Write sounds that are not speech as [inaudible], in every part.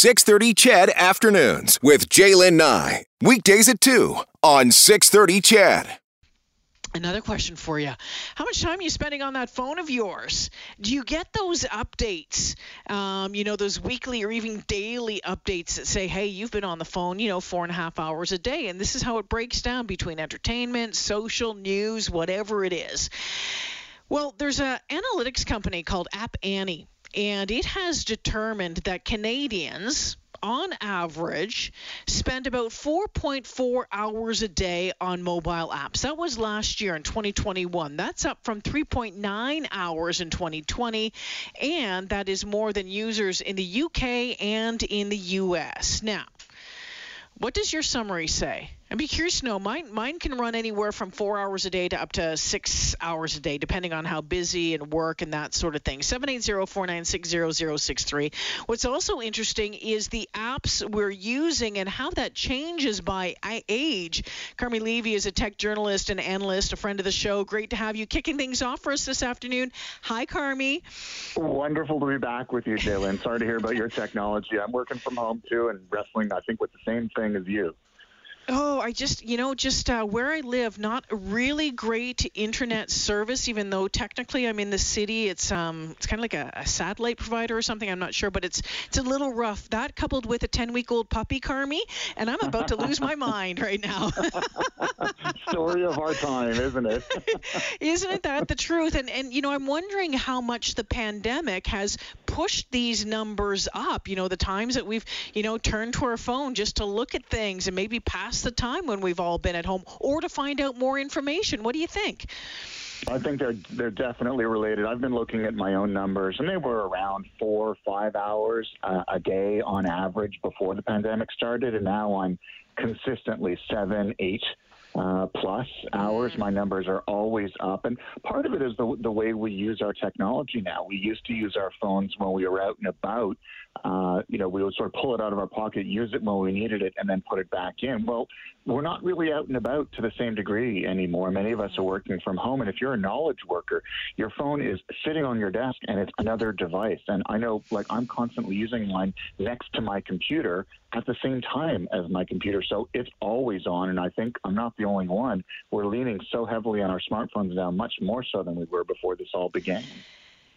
630 CHED Afternoons with Jaylen Nye. Weekdays at 2 on 630 CHED. Another question for you. How much time are you spending on that phone of yours? Do you get those updates, um, you know, those weekly or even daily updates that say, hey, you've been on the phone, you know, four and a half hours a day, and this is how it breaks down between entertainment, social, news, whatever it is? Well, there's an analytics company called App Annie, and it has determined that Canadians, on average, spend about 4.4 hours a day on mobile apps. That was last year in 2021. That's up from 3.9 hours in 2020, and that is more than users in the UK and in the US. Now, what does your summary say? I'd be curious to know. Mine, mine can run anywhere from four hours a day to up to six hours a day, depending on how busy and work and that sort of thing. 780-496-0063. What's also interesting is the apps we're using and how that changes by age. Carmi Levy is a tech journalist and analyst, a friend of the show. Great to have you kicking things off for us this afternoon. Hi, Carmi. Wonderful to be back with you, Jaylen. Sorry to hear about your technology. I'm working from home too and wrestling, I think, with the same thing as you. Oh, I just, you know, just uh, where I live, not really great internet service. Even though technically I'm in the city, it's um, it's kind of like a, a, satellite provider or something. I'm not sure, but it's it's a little rough. That coupled with a 10 week old puppy, Carmi, and I'm about to lose my mind right now. [laughs] Story of our time, isn't it? [laughs] isn't it that the truth? And and you know, I'm wondering how much the pandemic has pushed these numbers up. You know, the times that we've you know turned to our phone just to look at things and maybe pass the time when we've all been at home or to find out more information. What do you think? I think they're they're definitely related. I've been looking at my own numbers, and they were around four or five hours uh, a day on average before the pandemic started, and now I'm consistently seven, eight uh, plus hours. My numbers are always up, and part of it is the the way we use our technology now. We used to use our phones when we were out and about. Uh, you know, we would sort of pull it out of our pocket, use it when we needed it, and then put it back in. Well, we're not really out and about to the same degree anymore. Many of us are working from home, and if you're a knowledge worker, your phone is sitting on your desk and it's another device. And I know, like, I'm constantly using mine next to my computer at the same time as my computer, so it's always on. And I think I'm not the only one. We're leaning so heavily on our smartphones now, much more so than we were before this all began.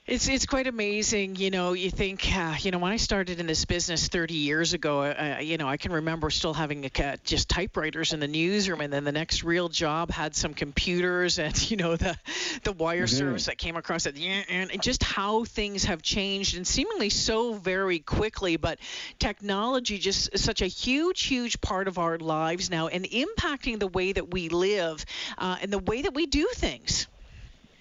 It's it's quite amazing, you know. You think, uh, you know, when I started in this business 30 years ago, uh, you know, I can remember still having a, just typewriters in the newsroom, and then the next real job had some computers and [laughs] you know the the wire mm-hmm. service that came across it, and just how things have changed and seemingly so very quickly. But technology just is such a huge, huge part of our lives now, and impacting the way that we live uh, and the way that we do things.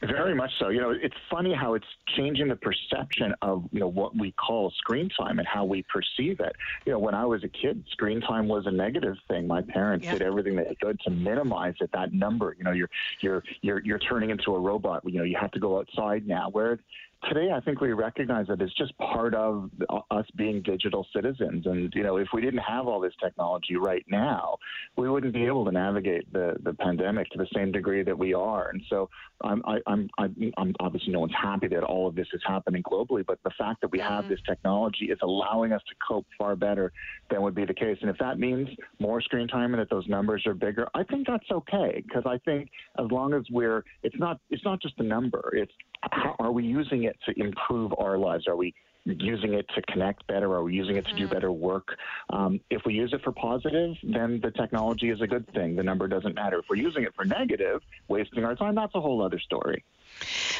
Very much so. You know, it's funny how it's changing the perception of you know what we call screen time and how we perceive it. You know, when I was a kid, screen time was a negative thing. My parents yeah. did everything they could to minimize it. That number, you know, you're you're you're you're turning into a robot. You know, you have to go outside now. Where today I think we recognize that it's just part of us being digital citizens. And, you know, if we didn't have all this technology right now, we wouldn't be able to navigate the, the pandemic to the same degree that we are. And so I'm, I, I'm, I'm obviously no one's happy that all of this is happening globally, but the fact that we have mm-hmm. this technology is allowing us to cope far better than would be the case. And if that means more screen time and that those numbers are bigger, I think that's okay because I think as long as we're, it's not, it's not just a number. It's how are we using it to improve our lives? Are we using it to connect better? Are we using it to do mm-hmm. better work? Um, if we use it for positive, then the technology is a good thing. The number doesn't matter. If we're using it for negative, wasting our time, that's a whole other story.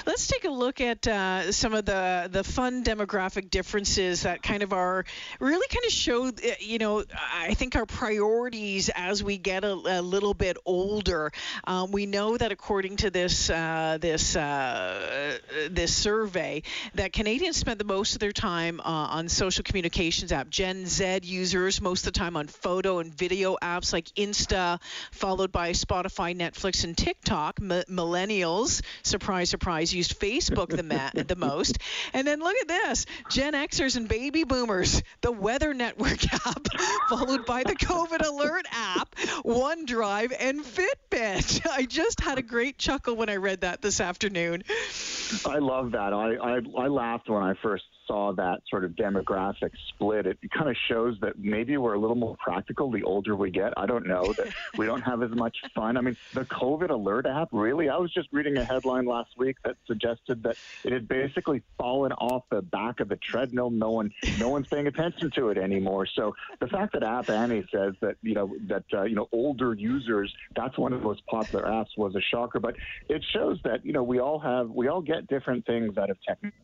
Let's take a look at uh, some of the the fun demographic differences that kind of are really kind of show, uh, you know, I think our priorities as we get a, a little bit older. Um, we know that according to this uh, this uh, this survey, that Canadians spend the most of their time uh, on social communications app. Gen Z users most of the time on photo and video apps like Insta, followed by Spotify, Netflix, and TikTok. M- millennials, surprise used Facebook the, ma- [laughs] the most. And then look at this Gen Xers and baby boomers, the Weather Network [laughs] app, followed by the COVID Alert app, OneDrive, and Fitbit. [laughs] I just had a great chuckle when I read that this afternoon. I love that. I, I, I laughed when I first saw that sort of demographic split, it kind of shows that maybe we're a little more practical the older we get. I don't know that [laughs] we don't have as much fun. I mean, the COVID alert app, really? I was just reading a headline last week that suggested that it had basically fallen off the back of the treadmill. No one, no one's paying attention to it anymore. So the fact that App Annie says that you know that uh, you know older users, that's one of the most popular apps was a shocker. But it shows that you know we all have we all get different things out of technology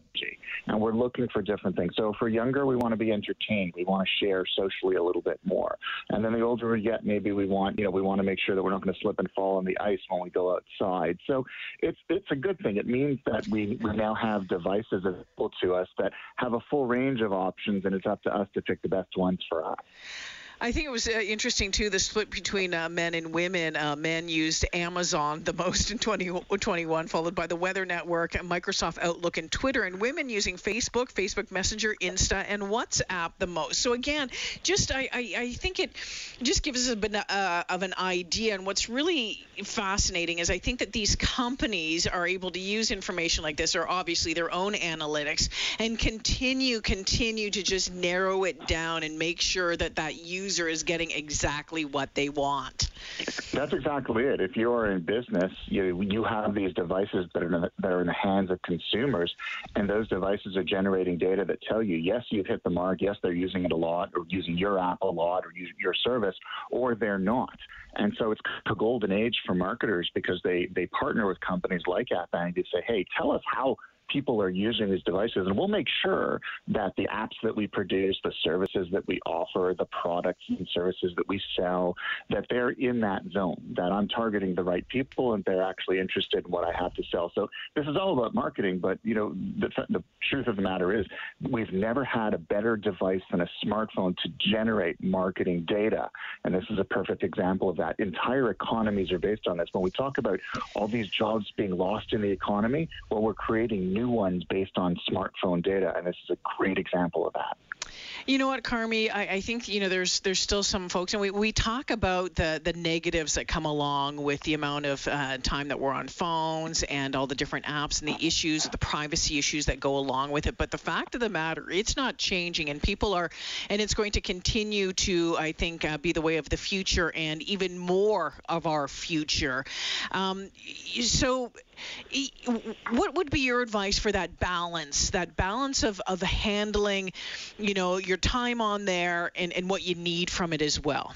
and we're looking for different things. So for younger, we want to be entertained. We want to share socially a little bit more. And then the older we get, maybe we want, you know, we want to make sure that we're not going to slip and fall on the ice when we go outside. So it's it's a good thing. It means that we, we now have devices available to us that have a full range of options, and it's up to us to pick the best ones for us. I think it was uh, interesting too the split between uh, men and women. Uh, men used Amazon the most in 2021, followed by the Weather Network, Microsoft Outlook, and Twitter. And women using Facebook, Facebook Messenger, Insta, and WhatsApp the most. So again, just I, I, I think it just gives us a bit uh, of an idea. And what's really fascinating is I think that these companies are able to use information like this, or obviously their own analytics, and continue continue to just narrow it down and make sure that that user user is getting exactly what they want. That's exactly it. If you're in business, you you have these devices that are in the, that are in the hands of consumers, and those devices are generating data that tell you, yes, you've hit the mark. Yes, they're using it a lot, or using your app a lot, or your service, or they're not. And so it's a golden age for marketers because they they partner with companies like App Annie to say, hey, tell us how people are using these devices. And we'll make sure that the apps that we produce, the services that we offer, the products and services that we sell, that they're in that zone, that I'm targeting the right people and they're actually interested in what I have to sell. So this is all about marketing, but you know, the, the truth of the matter is we've never had a better device than a smartphone to generate marketing data. And this is a perfect example of that. Entire economies are based on this. When we talk about all these jobs being lost in the economy, well, we're creating new ones based on smartphone data, and this is a great example of that. You know what, Carmi? I, I, think you know there's there's still some folks, and we, we talk about the the negatives that come along with the amount of uh, time that we're on phones and all the different apps and the issues, the privacy issues that go along with it. But the fact of the matter, it's not changing, and people are, and it's going to continue to, I think, uh, be the way of the future and even more of our future. Um, so what would be your advice for that balance that balance of, of handling you know your time on there and, and what you need from it as well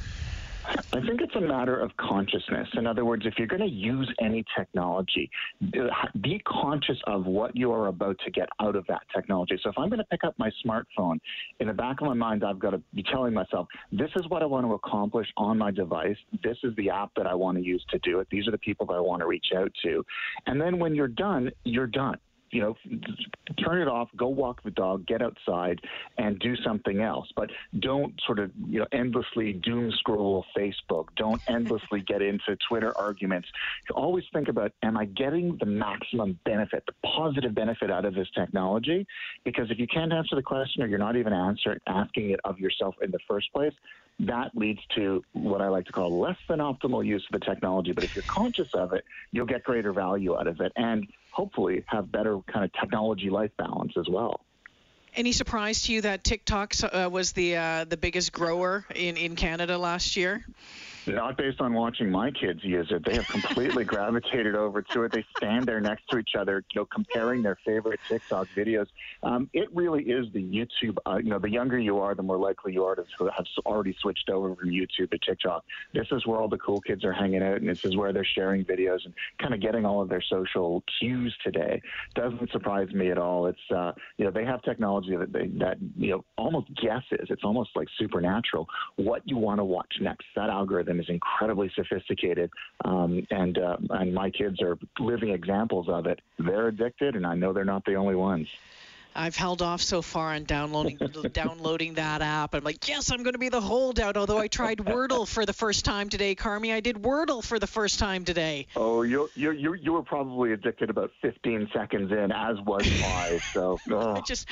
I think it's a matter of consciousness. In other words, if you're going to use any technology, uh, be conscious of what you are about to get out of that technology. So if I'm going to pick up my smartphone, in the back of my mind, I've got to be telling myself, this is what I want to accomplish on my device. This is the app that I want to use to do it. These are the people that I want to reach out to. And then when you're done, you're done you know, turn it off, go walk the dog, get outside, and do something else. But don't sort of, you know, endlessly doom scroll Facebook. Don't [laughs] endlessly get into Twitter arguments. Always think about, am I getting the maximum benefit, the positive benefit out of this technology? Because if you can't answer the question or you're not even answering, asking it of yourself in the first place, that leads to what I like to call less than optimal use of the technology. But if you're conscious of it, you'll get greater value out of it. And hopefully have better kind of technology life balance as well. Any surprise to you that TikTok uh, was the uh, the biggest grower in, in Canada last year? Not based on watching my kids use it. They have completely [laughs] gravitated over to it. They stand there next to each other, you know, comparing their favorite TikTok videos. Um, it really is the YouTube. Uh, you know, the younger you are, the more likely you are to have already switched over from YouTube to TikTok. This is where all the cool kids are hanging out, and this is where they're sharing videos and kind of getting all of their social cues today. Doesn't surprise me at all. It's uh, you know they have technology that they, that you know almost guesses. It's almost like supernatural what you want to watch next. That algorithm is incredibly sophisticated, um, and uh, and my kids are living examples of it. They're addicted, and I know they're not the only ones. I've held off so far on downloading [laughs] downloading that app. I'm like, yes, I'm going to be the holdout. Although I tried [laughs] Wordle for the first time today, Carmi. I did Wordle for the first time today. Oh, you you you, you were probably addicted about 15 seconds in, as was I. So oh. [laughs] I just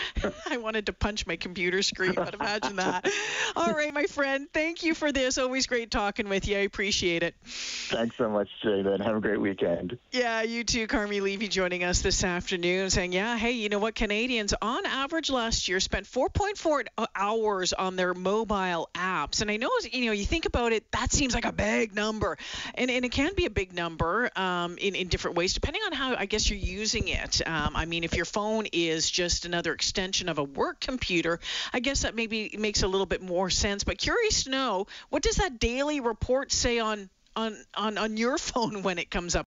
I wanted to punch my computer screen, but imagine that. All right, my friend. Thank you for this. Always great talking with you. I appreciate it. Thanks so much, Jayden. Have a great weekend. Yeah, you too, Carmi Levy, joining us this afternoon, saying, yeah, hey, you know what, Canadians Americans, on average last year, spent 4.4 hours on their mobile apps. And I know, you know, you think about it, that seems like a big number, and and it can be a big number um, in in different ways, depending on how I guess you're using it. Um, I mean, if your phone is just another extension of a work computer, I guess that maybe makes a little bit more sense. But curious to know, what does that daily report say on on on on your [laughs] phone when it comes up?